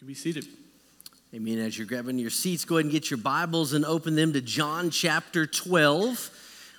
can be seated. Amen. As you're grabbing your seats, go ahead and get your Bibles and open them to John chapter 12.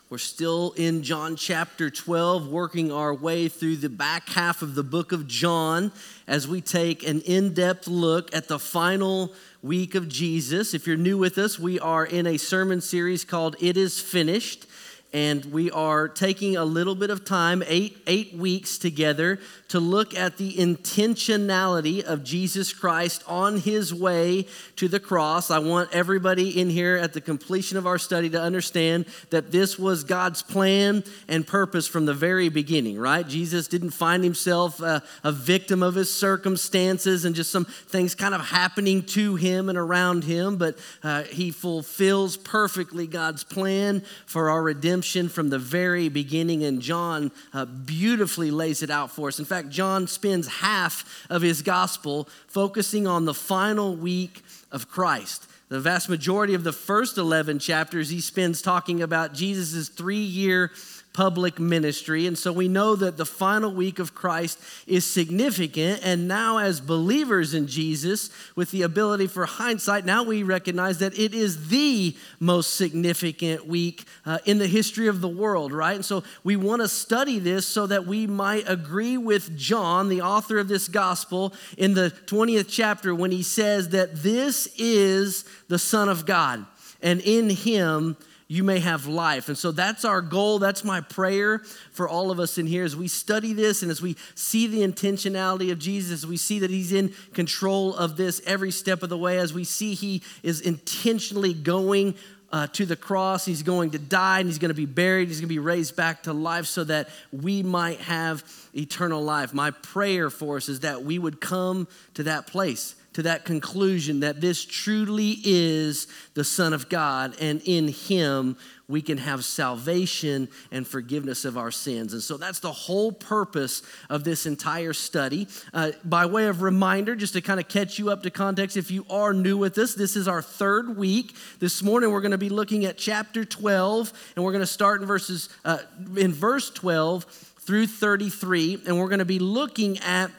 We're still in John chapter 12, working our way through the back half of the book of John as we take an in depth look at the final week of Jesus. If you're new with us, we are in a sermon series called It Is Finished and we are taking a little bit of time, eight, eight weeks together, to look at the intentionality of Jesus Christ on his way to the cross. I want everybody in here at the completion of our study to understand that this was God's plan and purpose from the very beginning, right? Jesus didn't find himself a, a victim of his circumstances and just some things kind of happening to him and around him, but uh, he fulfills perfectly God's plan for our redemption redemption from the very beginning, and John uh, beautifully lays it out for us. In fact, John spends half of his gospel focusing on the final week of Christ. The vast majority of the first 11 chapters he spends talking about Jesus' three year public ministry. And so we know that the final week of Christ is significant. And now, as believers in Jesus, with the ability for hindsight, now we recognize that it is the most significant week uh, in the history of the world, right? And so we want to study this so that we might agree with John, the author of this gospel, in the 20th chapter when he says that this is the Son of God. And in him, you may have life. And so that's our goal. That's my prayer for all of us in here as we study this and as we see the intentionality of Jesus, we see that He's in control of this every step of the way, as we see He is intentionally going. Uh, to the cross, he's going to die and he's going to be buried. He's going to be raised back to life so that we might have eternal life. My prayer for us is that we would come to that place to that conclusion that this truly is the Son of God, and in Him we can have salvation and forgiveness of our sins. And so that's the whole purpose of this entire study. Uh, by way of reminder, just to kind of catch you up to context, if you are new with us, this is our third week. This morning we're going to be looking at chapter 12, and we're going to start in verses uh, in verse 12 through 33, and we're going to be looking at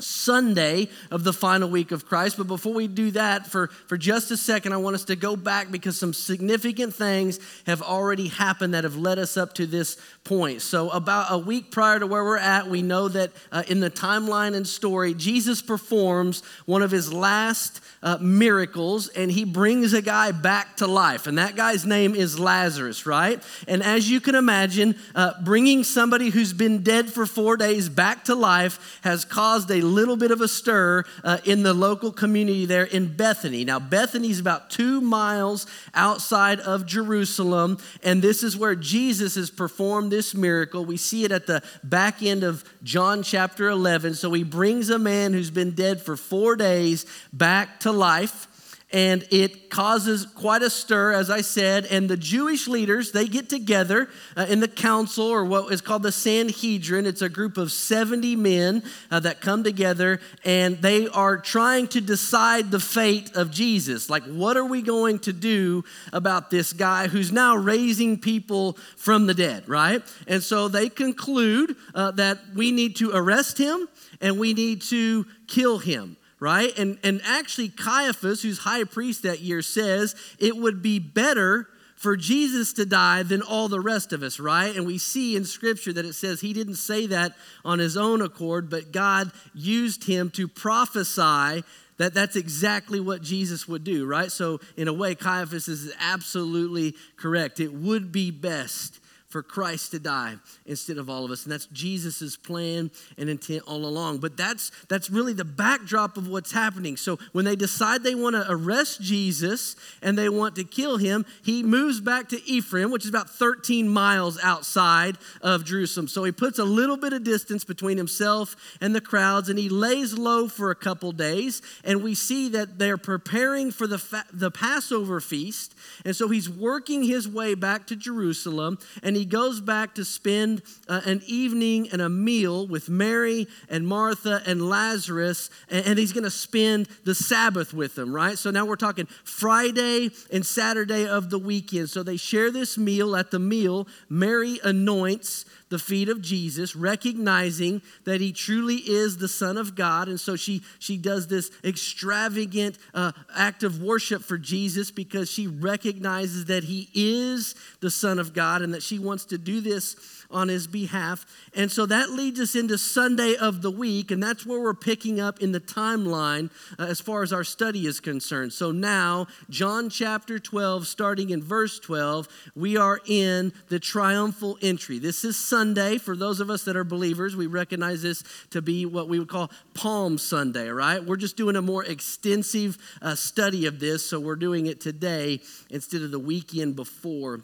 Sunday of the final week of Christ. But before we do that, for, for just a second, I want us to go back because some significant things have already happened that have led us up to this point. So, about a week prior to where we're at, we know that uh, in the timeline and story, Jesus performs one of his last uh, miracles and he brings a guy back to life. And that guy's name is Lazarus, right? And as you can imagine, uh, bringing somebody who's been dead for four days back to life has caused a little bit of a stir uh, in the local community there in Bethany. Now, Bethany is about two miles outside of Jerusalem, and this is where Jesus has performed this miracle. We see it at the back end of John chapter 11. So he brings a man who's been dead for four days back to life and it causes quite a stir as i said and the jewish leaders they get together uh, in the council or what is called the sanhedrin. It's a group of 70 men uh, that come together and they are trying to decide the fate of jesus. Like what are we going to do about this guy who's now raising people from the dead right? And so they conclude uh, that we need to arrest him and we need to kill him right? And, and actually, Caiaphas, who's high priest that year, says it would be better for Jesus to die than all the rest of us, right? And we see in scripture that it says he didn't say that on his own accord, but God used him to prophesy that that's exactly what Jesus would do, right? So, in a way, Caiaphas is absolutely correct. It would be best for Christ to die instead of all of us. And that's Jesus' plan and intent all along. But that's that's really the backdrop of what's happening. So when they decide they want to arrest Jesus and they want to kill him, he moves back to Ephraim, which is about 13 miles outside of Jerusalem. So he puts a little bit of distance between himself and the crowds and he lays low for a couple days. And we see that they're preparing for the, fa- the Passover feast. And so he's working his way back to Jerusalem and he goes back to spend uh, an evening and a meal with Mary and Martha and Lazarus, and, and he's going to spend the Sabbath with them, right? So now we're talking Friday and Saturday of the weekend. So they share this meal. At the meal, Mary anoints the feet of Jesus, recognizing that he truly is the Son of God. And so she, she does this extravagant uh, act of worship for Jesus because she recognizes that he is the Son of God and that she wants to do this on his behalf. And so that leads us into Sunday of the week, and that's where we're picking up in the timeline uh, as far as our study is concerned. So now, John chapter 12, starting in verse 12, we are in the triumphal entry. This is Sunday. For those of us that are believers, we recognize this to be what we would call Palm Sunday, right? We're just doing a more extensive uh, study of this, so we're doing it today instead of the weekend before.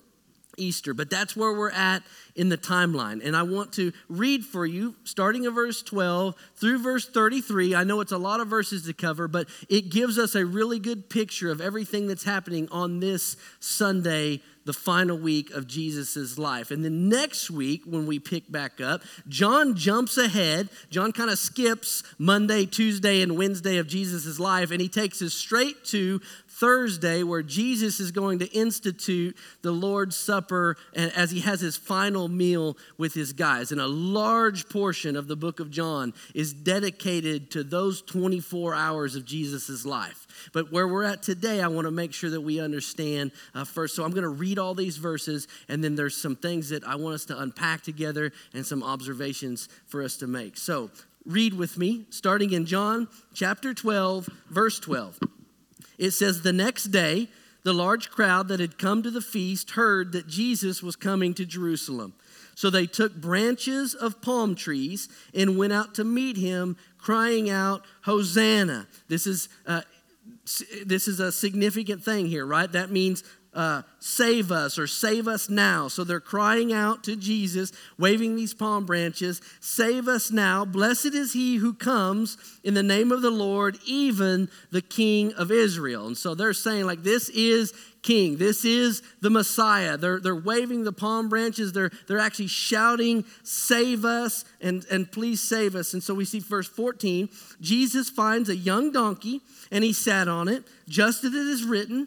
Easter. But that's where we're at in the timeline. And I want to read for you, starting in verse 12 through verse 33. I know it's a lot of verses to cover, but it gives us a really good picture of everything that's happening on this Sunday, the final week of Jesus' life. And then next week, when we pick back up, John jumps ahead. John kind of skips Monday, Tuesday, and Wednesday of Jesus' life, and he takes us straight to Thursday, where Jesus is going to institute the Lord's Supper as he has his final meal with his guys. And a large portion of the book of John is dedicated to those 24 hours of Jesus' life. But where we're at today, I want to make sure that we understand uh, first. So I'm going to read all these verses, and then there's some things that I want us to unpack together and some observations for us to make. So read with me, starting in John chapter 12, verse 12. It says, The next day, the large crowd that had come to the feast heard that Jesus was coming to Jerusalem. So they took branches of palm trees and went out to meet him, crying out, Hosanna. This is, uh, this is a significant thing here, right? That means uh, save us or save us now. So they're crying out to Jesus, waving these palm branches, save us now. Blessed is he who comes in the name of the Lord, even the King of Israel. And so they're saying, like, this is King. This is the Messiah. They're, they're waving the palm branches. They're, they're actually shouting, Save us and, and please save us. And so we see verse 14 Jesus finds a young donkey and he sat on it, just as it is written.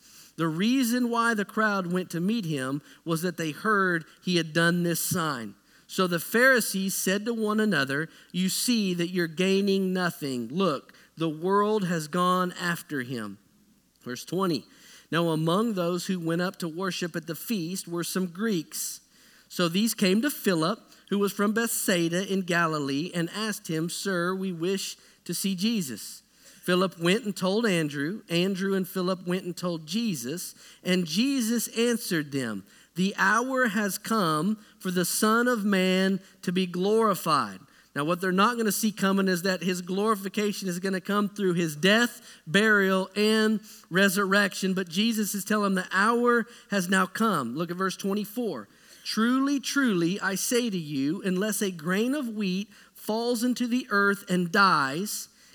The reason why the crowd went to meet him was that they heard he had done this sign. So the Pharisees said to one another, You see that you're gaining nothing. Look, the world has gone after him. Verse 20. Now, among those who went up to worship at the feast were some Greeks. So these came to Philip, who was from Bethsaida in Galilee, and asked him, Sir, we wish to see Jesus. Philip went and told Andrew. Andrew and Philip went and told Jesus. And Jesus answered them The hour has come for the Son of Man to be glorified. Now, what they're not going to see coming is that his glorification is going to come through his death, burial, and resurrection. But Jesus is telling them the hour has now come. Look at verse 24. Truly, truly, I say to you, unless a grain of wheat falls into the earth and dies,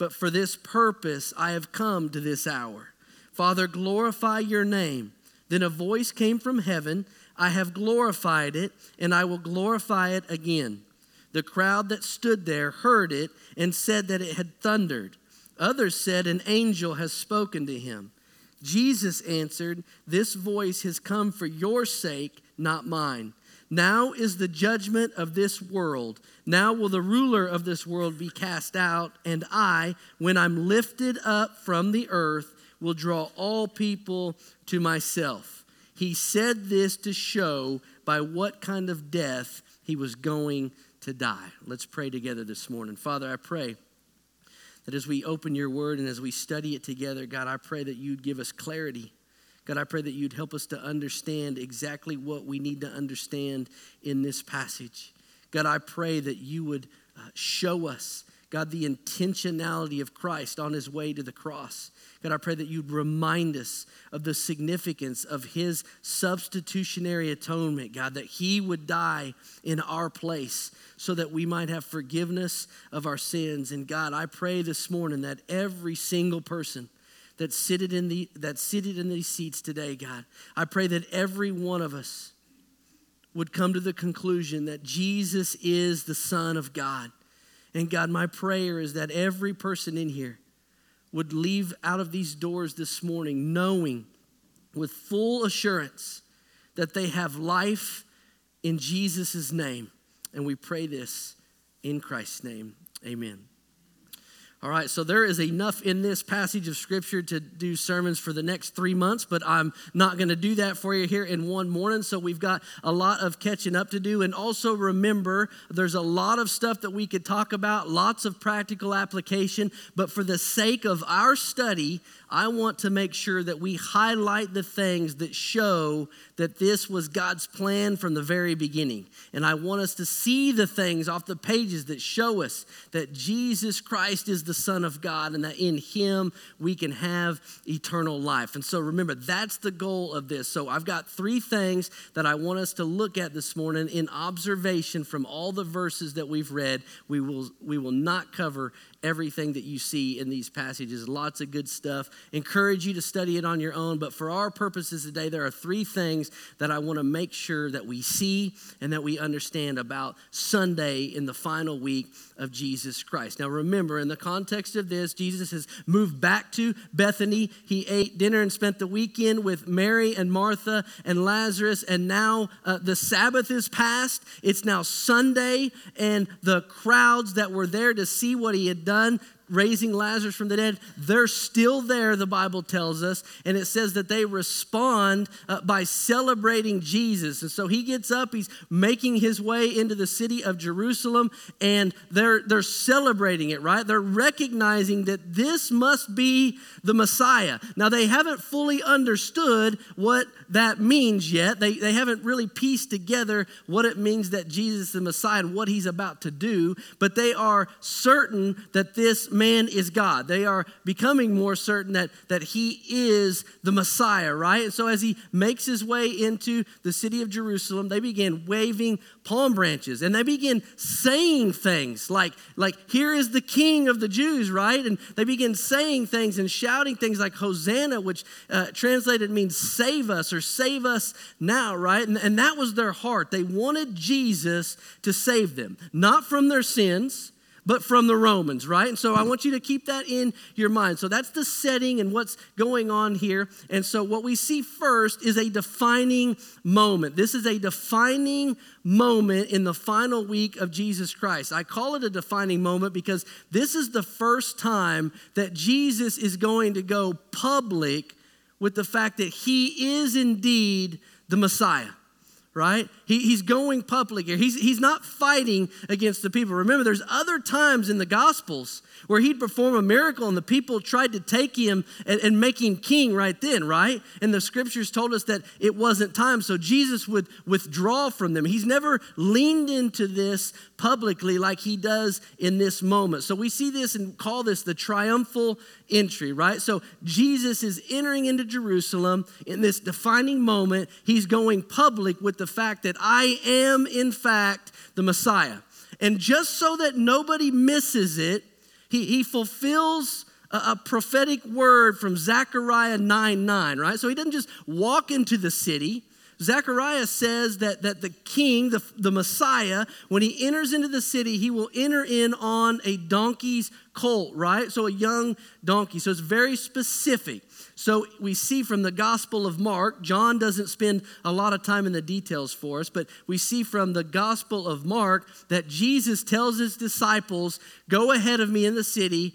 but for this purpose I have come to this hour. Father, glorify your name. Then a voice came from heaven I have glorified it, and I will glorify it again. The crowd that stood there heard it and said that it had thundered. Others said, An angel has spoken to him. Jesus answered, This voice has come for your sake, not mine. Now is the judgment of this world. Now will the ruler of this world be cast out, and I, when I'm lifted up from the earth, will draw all people to myself. He said this to show by what kind of death he was going to die. Let's pray together this morning. Father, I pray that as we open your word and as we study it together, God, I pray that you'd give us clarity. God, I pray that you'd help us to understand exactly what we need to understand in this passage. God, I pray that you would uh, show us, God, the intentionality of Christ on his way to the cross. God, I pray that you'd remind us of the significance of his substitutionary atonement, God, that he would die in our place so that we might have forgiveness of our sins. And God, I pray this morning that every single person that's seated in, the, that's seated in these seats today, God, I pray that every one of us would come to the conclusion that Jesus is the Son of God. And God, my prayer is that every person in here would leave out of these doors this morning knowing with full assurance that they have life in Jesus' name. And we pray this in Christ's name. Amen. All right, so there is enough in this passage of scripture to do sermons for the next three months, but I'm not going to do that for you here in one morning. So we've got a lot of catching up to do. And also remember, there's a lot of stuff that we could talk about, lots of practical application. But for the sake of our study, I want to make sure that we highlight the things that show that this was God's plan from the very beginning. And I want us to see the things off the pages that show us that Jesus Christ is the Son of God and that in Him we can have eternal life. And so remember, that's the goal of this. So I've got three things that I want us to look at this morning in observation from all the verses that we've read. We will, we will not cover everything that you see in these passages. Lots of good stuff. Encourage you to study it on your own. But for our purposes today, there are three things that I want to make sure that we see and that we understand about Sunday in the final week of Jesus Christ. Now, remember, in the context of this, Jesus has moved back to Bethany. He ate dinner and spent the weekend with Mary and Martha and Lazarus. And now uh, the Sabbath is past. It's now Sunday, and the crowds that were there to see what he had done raising Lazarus from the dead, they're still there, the Bible tells us. And it says that they respond uh, by celebrating Jesus. And so he gets up, he's making his way into the city of Jerusalem, and they're, they're celebrating it, right? They're recognizing that this must be the Messiah. Now, they haven't fully understood what that means yet. They, they haven't really pieced together what it means that Jesus is the Messiah and what he's about to do, but they are certain that this man is God. They are becoming more certain that, that he is the Messiah, right? And so as he makes his way into the city of Jerusalem, they begin waving palm branches and they begin saying things like, like here is the king of the Jews, right? And they begin saying things and shouting things like Hosanna, which uh, translated means save us or save us now, right? And, and that was their heart. They wanted Jesus to save them, not from their sins but from the Romans, right? And so I want you to keep that in your mind. So that's the setting and what's going on here. And so what we see first is a defining moment. This is a defining moment in the final week of Jesus Christ. I call it a defining moment because this is the first time that Jesus is going to go public with the fact that he is indeed the Messiah right? He, he's going public here. He's, he's not fighting against the people. Remember, there's other times in the Gospels where he'd perform a miracle and the people tried to take him and, and make him king right then, right? And the scriptures told us that it wasn't time. So Jesus would withdraw from them. He's never leaned into this publicly like he does in this moment. So we see this and call this the triumphal entry, right? So Jesus is entering into Jerusalem in this defining moment. He's going public with the fact that I am, in fact, the Messiah. And just so that nobody misses it, he, he fulfills a, a prophetic word from Zechariah 9 9, right? So he doesn't just walk into the city. Zechariah says that, that the king, the, the Messiah, when he enters into the city, he will enter in on a donkey's colt, right? So a young donkey. So it's very specific. So we see from the Gospel of Mark, John doesn't spend a lot of time in the details for us, but we see from the Gospel of Mark that Jesus tells his disciples, Go ahead of me in the city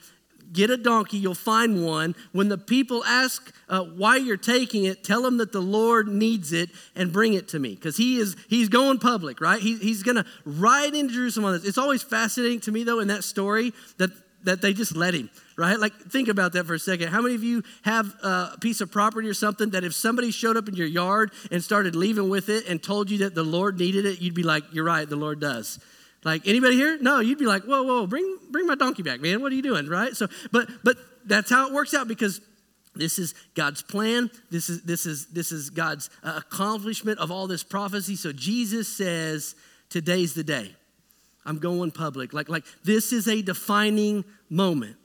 get a donkey, you'll find one. When the people ask uh, why you're taking it, tell them that the Lord needs it and bring it to me. Because he is he's going public, right? He, he's going to ride into Jerusalem on this. It's always fascinating to me, though, in that story that that they just let him, right? Like, think about that for a second. How many of you have a piece of property or something that if somebody showed up in your yard and started leaving with it and told you that the Lord needed it, you'd be like, you're right, the Lord does. Like anybody here? No, you'd be like, whoa, whoa, bring bring my donkey back, man. What are you doing? Right? So, but but that's how it works out because this is God's plan. This is this is this is God's uh, accomplishment of all this prophecy. So Jesus says, today's the day. I'm going public. Like, like this is a defining moment.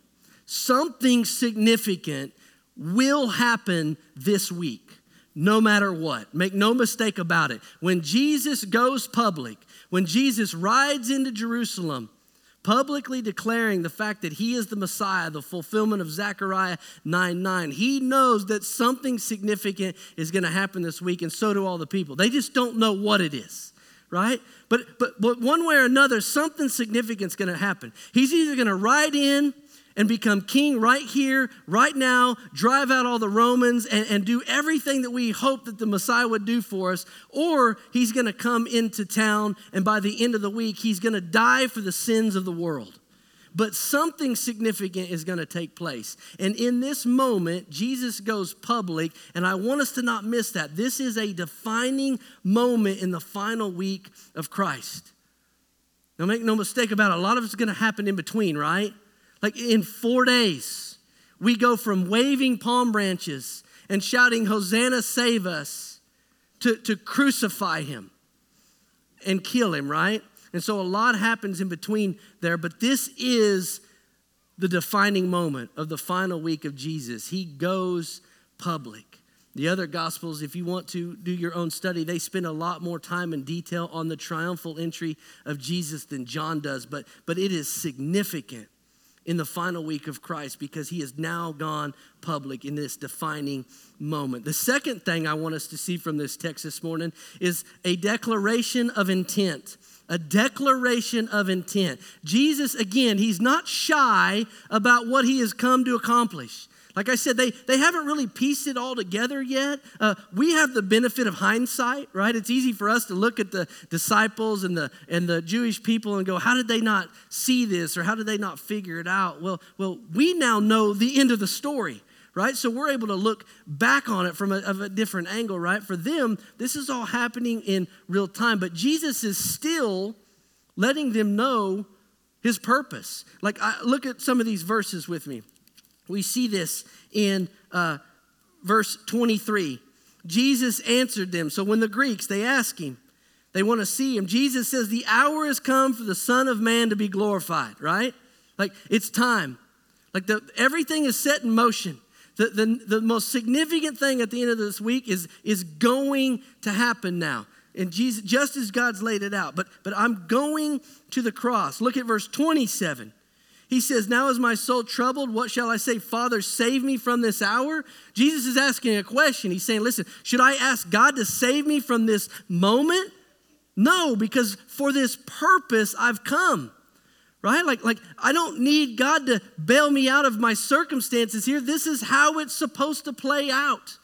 Something significant will happen this week, no matter what. Make no mistake about it. When Jesus goes public, when Jesus rides into Jerusalem, publicly declaring the fact that he is the Messiah, the fulfillment of Zechariah 9 9. He knows that something significant is going to happen this week, and so do all the people. They just don't know what it is right? But, but, but one way or another, something significant is going to happen. He's either going to ride in and become king right here, right now, drive out all the Romans and, and do everything that we hope that the Messiah would do for us, or he's going to come into town and by the end of the week, he's going to die for the sins of the world but something significant is going to take place. And in this moment, Jesus goes public, and I want us to not miss that. This is a defining moment in the final week of Christ. Now, make no mistake about it, a lot of it's going to happen in between, right? Like in four days, we go from waving palm branches and shouting, Hosanna, save us, to, to crucify him and kill him, right? And so a lot happens in between there, but this is the defining moment of the final week of Jesus. He goes public. The other gospels, if you want to do your own study, they spend a lot more time and detail on the triumphal entry of Jesus than John does, but, but it is significant in the final week of Christ because he has now gone public in this defining moment. The second thing I want us to see from this text this morning is a declaration of intent a declaration of intent. Jesus, again, he's not shy about what he has come to accomplish. Like I said, they, they haven't really pieced it all together yet. Uh, we have the benefit of hindsight, right? It's easy for us to look at the disciples and the, and the Jewish people and go, how did they not see this or how did they not figure it out? Well, well we now know the end of the story right? So we're able to look back on it from a, a, different angle, right? For them, this is all happening in real time, but Jesus is still letting them know his purpose. Like, I, look at some of these verses with me. We see this in uh, verse 23. Jesus answered them. So when the Greeks, they ask him, they want to see him. Jesus says, The hour has come for the Son of Man to be glorified, right? Like, it's time. Like, the, everything is set in motion. The, the, the most significant thing at the end of this week is, is going to happen now. And Jesus, just as God's laid it out. But, but I'm going to the cross. Look at verse 27. He says, Now is my soul troubled. What shall I say? Father, save me from this hour. Jesus is asking a question. He's saying, Listen, should I ask God to save me from this moment? No, because for this purpose I've come right? Like, like I don't need God to bail me out of my circumstances here. This is how it's supposed to play out.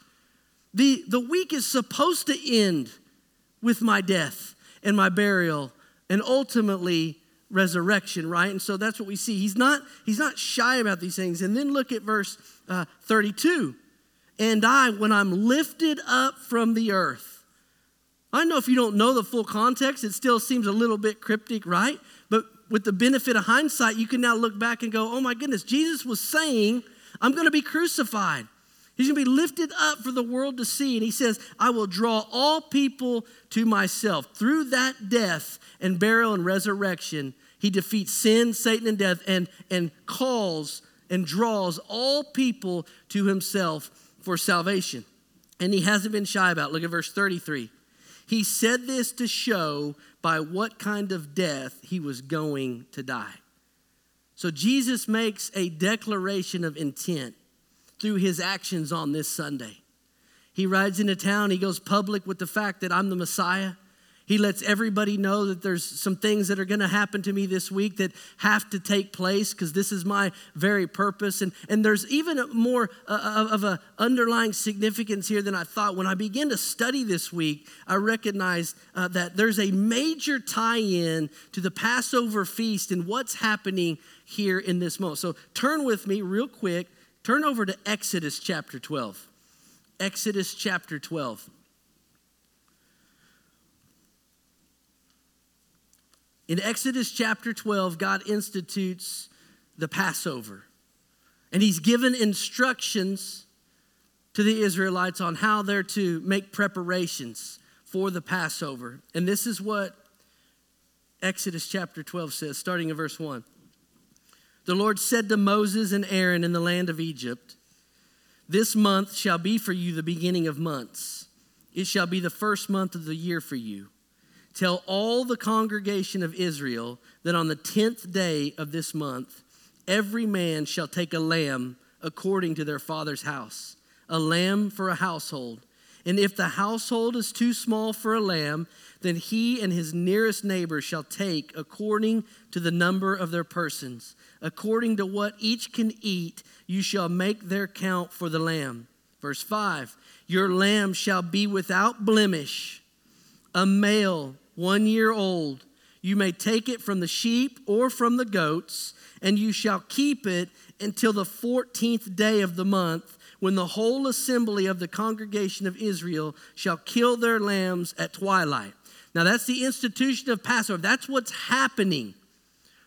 The, the week is supposed to end with my death and my burial and ultimately resurrection, right? And so that's what we see. He's not, he's not shy about these things. And then look at verse uh, 32. And I, when I'm lifted up from the earth, I know if you don't know the full context, it still seems a little bit cryptic, right? But with the benefit of hindsight, you can now look back and go, oh my goodness, Jesus was saying, I'm going to be crucified. He's going to be lifted up for the world to see. And he says, I will draw all people to myself. Through that death and burial and resurrection, he defeats sin, Satan, and death and, and calls and draws all people to himself for salvation. And he hasn't been shy about. It. Look at verse 33. He said this to show by what kind of death he was going to die. So Jesus makes a declaration of intent through his actions on this Sunday. He rides into town, he goes public with the fact that I'm the Messiah. He lets everybody know that there's some things that are going to happen to me this week that have to take place because this is my very purpose. And, and there's even more uh, of an underlying significance here than I thought. When I began to study this week, I recognized uh, that there's a major tie in to the Passover feast and what's happening here in this moment. So turn with me real quick, turn over to Exodus chapter 12. Exodus chapter 12. In Exodus chapter 12, God institutes the Passover. And he's given instructions to the Israelites on how they're to make preparations for the Passover. And this is what Exodus chapter 12 says, starting in verse 1. The Lord said to Moses and Aaron in the land of Egypt, This month shall be for you the beginning of months. It shall be the first month of the year for you. Tell all the congregation of Israel that on the tenth day of this month, every man shall take a lamb according to their father's house, a lamb for a household. And if the household is too small for a lamb, then he and his nearest neighbor shall take according to the number of their persons. According to what each can eat, you shall make their count for the lamb. Verse 5 Your lamb shall be without blemish, a male one year old. You may take it from the sheep or from the goats, and you shall keep it until the 14th day of the month, when the whole assembly of the congregation of Israel shall kill their lambs at twilight. Now, that's the institution of Passover. That's what's happening.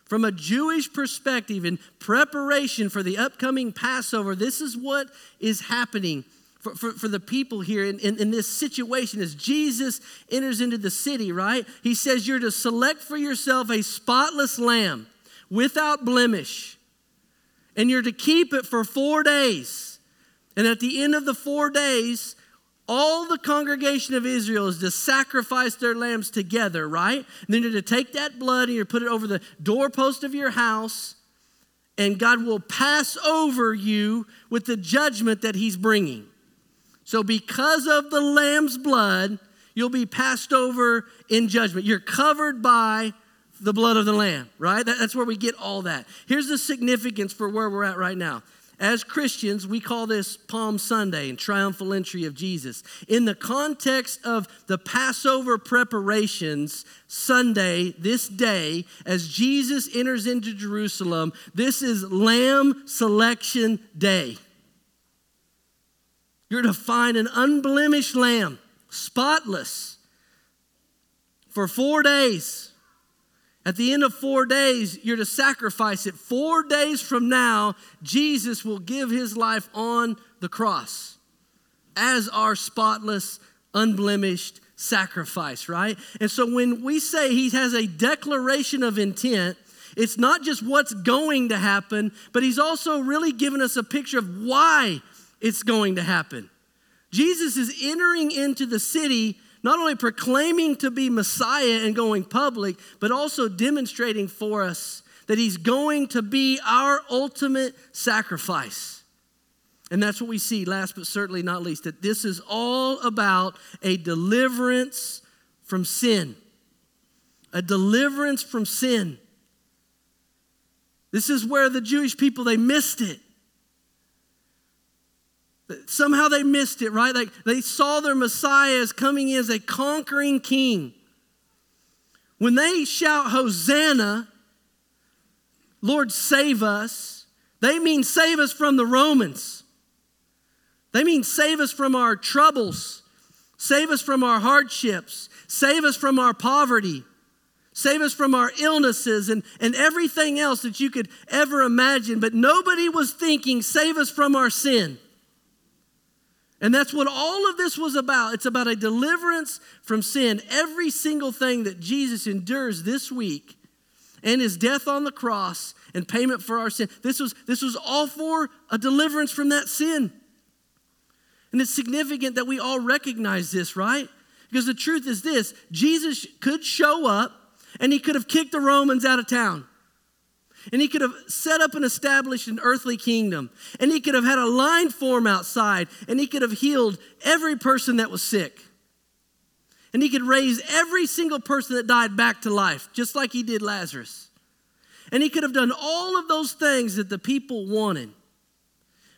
From a Jewish perspective, in preparation for the upcoming Passover, this is what is happening for, for, for the people here in, in, in, this situation as Jesus enters into the city, right? He says, You're to select for yourself a spotless lamb without blemish, and you're to keep it for four days. And at the end of the four days, all the congregation of Israel is to sacrifice their lambs together, right? And then you're to take that blood and you put it over the doorpost of your house, and God will pass over you with the judgment that He's bringing. So, because of the Lamb's blood, you'll be passed over in judgment. You're covered by the blood of the Lamb, right? That's where we get all that. Here's the significance for where we're at right now. As Christians, we call this Palm Sunday and triumphal entry of Jesus. In the context of the Passover preparations, Sunday, this day, as Jesus enters into Jerusalem, this is Lamb Selection Day. You're to find an unblemished lamb, spotless, for four days. At the end of four days, you're to sacrifice it. Four days from now, Jesus will give his life on the cross as our spotless, unblemished sacrifice, right? And so when we say he has a declaration of intent, it's not just what's going to happen, but he's also really given us a picture of why it's going to happen. Jesus is entering into the city, not only proclaiming to be Messiah and going public, but also demonstrating for us that he's going to be our ultimate sacrifice. And that's what we see, last but certainly not least, that this is all about a deliverance from sin. A deliverance from sin. This is where the Jewish people they missed it. Somehow they missed it, right? Like they saw their Messiah as coming in as a conquering king. When they shout, Hosanna, Lord, save us, they mean save us from the Romans. They mean save us from our troubles, save us from our hardships, save us from our poverty, save us from our illnesses and, and everything else that you could ever imagine. But nobody was thinking, save us from our sin. And that's what all of this was about. It's about a deliverance from sin. Every single thing that Jesus endures this week and his death on the cross and payment for our sin, this was, this was all for a deliverance from that sin. And it's significant that we all recognize this, right? Because the truth is this Jesus could show up and he could have kicked the Romans out of town. And he could have set up and established an earthly kingdom. And he could have had a line form outside. And he could have healed every person that was sick. And he could raise every single person that died back to life, just like he did Lazarus. And he could have done all of those things that the people wanted.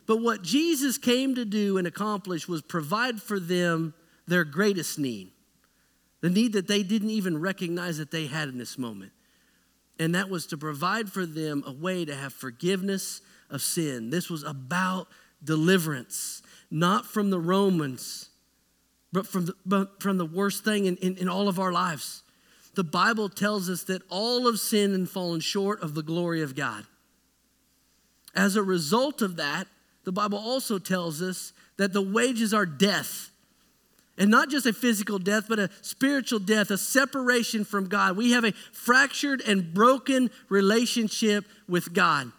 But what Jesus came to do and accomplish was provide for them their greatest need, the need that they didn't even recognize that they had in this moment. And that was to provide for them a way to have forgiveness of sin. This was about deliverance, not from the Romans, but from the, but from the worst thing in, in, in all of our lives. The Bible tells us that all of sin and fallen short of the glory of God. As a result of that, the Bible also tells us that the wages are death. And not just a physical death, but a spiritual death, a separation from God. We have a fractured and broken relationship with God.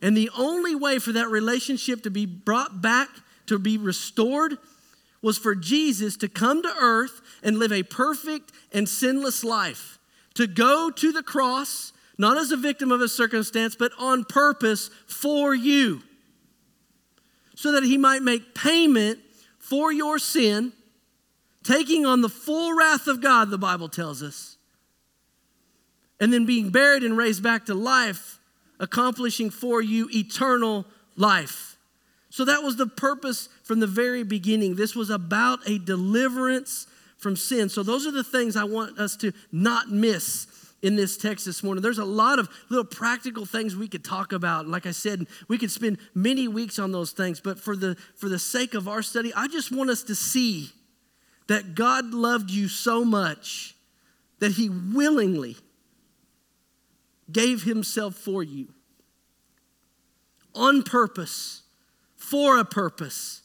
And the only way for that relationship to be brought back, to be restored, was for Jesus to come to earth and live a perfect and sinless life, to go to the cross, not as a victim of a circumstance, but on purpose for you, so that he might make payment for your sin, taking on the full wrath of God, the Bible tells us, and then being buried and raised back to life, accomplishing for you eternal life. So that was the purpose from the very beginning. This was about a deliverance from sin. So those are the things I want us to not miss in this text this morning. There's a lot of little practical things we could talk about. Like I said, we could spend many weeks on those things, but for the for the sake of our study, I just want us to see that God loved you so much that he willingly gave himself for you on purpose for a purpose.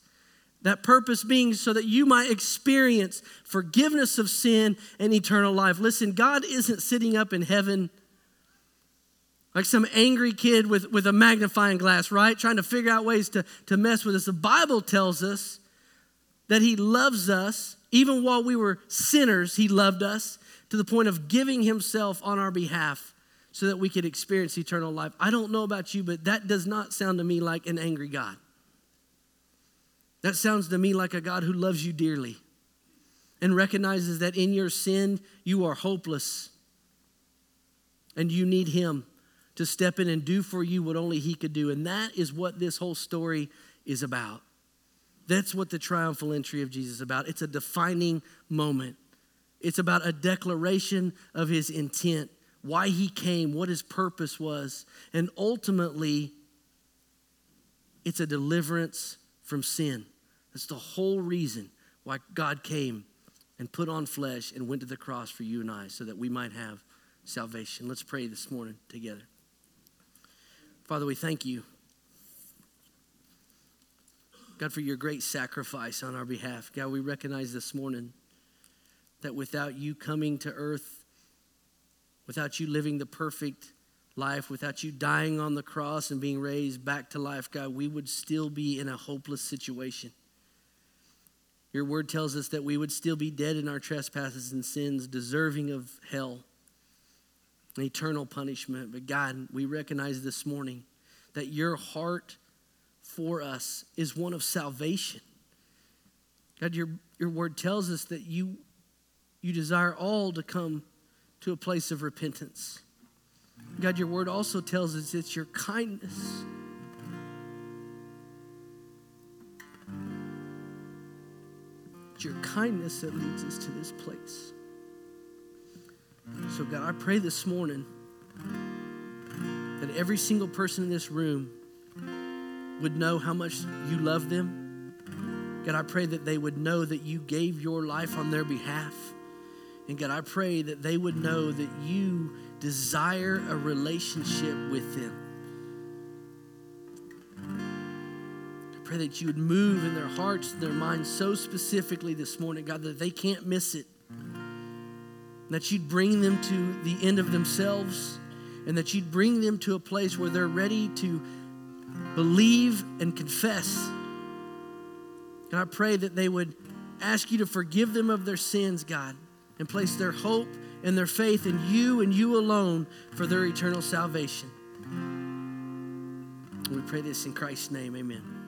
That purpose being so that you might experience forgiveness of sin and eternal life. Listen, God isn't sitting up in heaven like some angry kid with, with a magnifying glass, right? Trying to figure out ways to, to mess with us. The Bible tells us that He loves us. Even while we were sinners, He loved us to the point of giving Himself on our behalf so that we could experience eternal life. I don't know about you, but that does not sound to me like an angry God. That sounds to me like a God who loves you dearly and recognizes that in your sin you are hopeless and you need Him to step in and do for you what only He could do. And that is what this whole story is about. That's what the triumphal entry of Jesus is about. It's a defining moment. It's about a declaration of his intent, why he came, what his purpose was, and ultimately, it's a deliverance from sin. That's the whole reason why God came and put on flesh and went to the cross for you and I so that we might have salvation. Let's pray this morning together. Father, we thank you. God, for your great sacrifice on our behalf. God, we recognize this morning that without you coming to earth, without you living the perfect life, without you dying on the cross and being raised back to life, God, we would still be in a hopeless situation. Your word tells us that we would still be dead in our trespasses and sins, deserving of hell eternal punishment. But God, we recognize this morning that your heart for us is one of salvation. God, your, your word tells us that you, you desire all to come to a place of repentance. God, your word also tells us it's your kindness It's your kindness that leads us to this place. So, God, I pray this morning that every single person in this room would know how much you love them. God, I pray that they would know that you gave your life on their behalf. And God, I pray that they would know that you desire a relationship with them. I pray that you would move in their hearts, their minds so specifically this morning, God, that they can't miss it. That you'd bring them to the end of themselves and that you'd bring them to a place where they're ready to believe and confess. And I pray that they would ask you to forgive them of their sins, God, and place their hope and their faith in you and you alone for their eternal salvation. We pray this in Christ's name. Amen.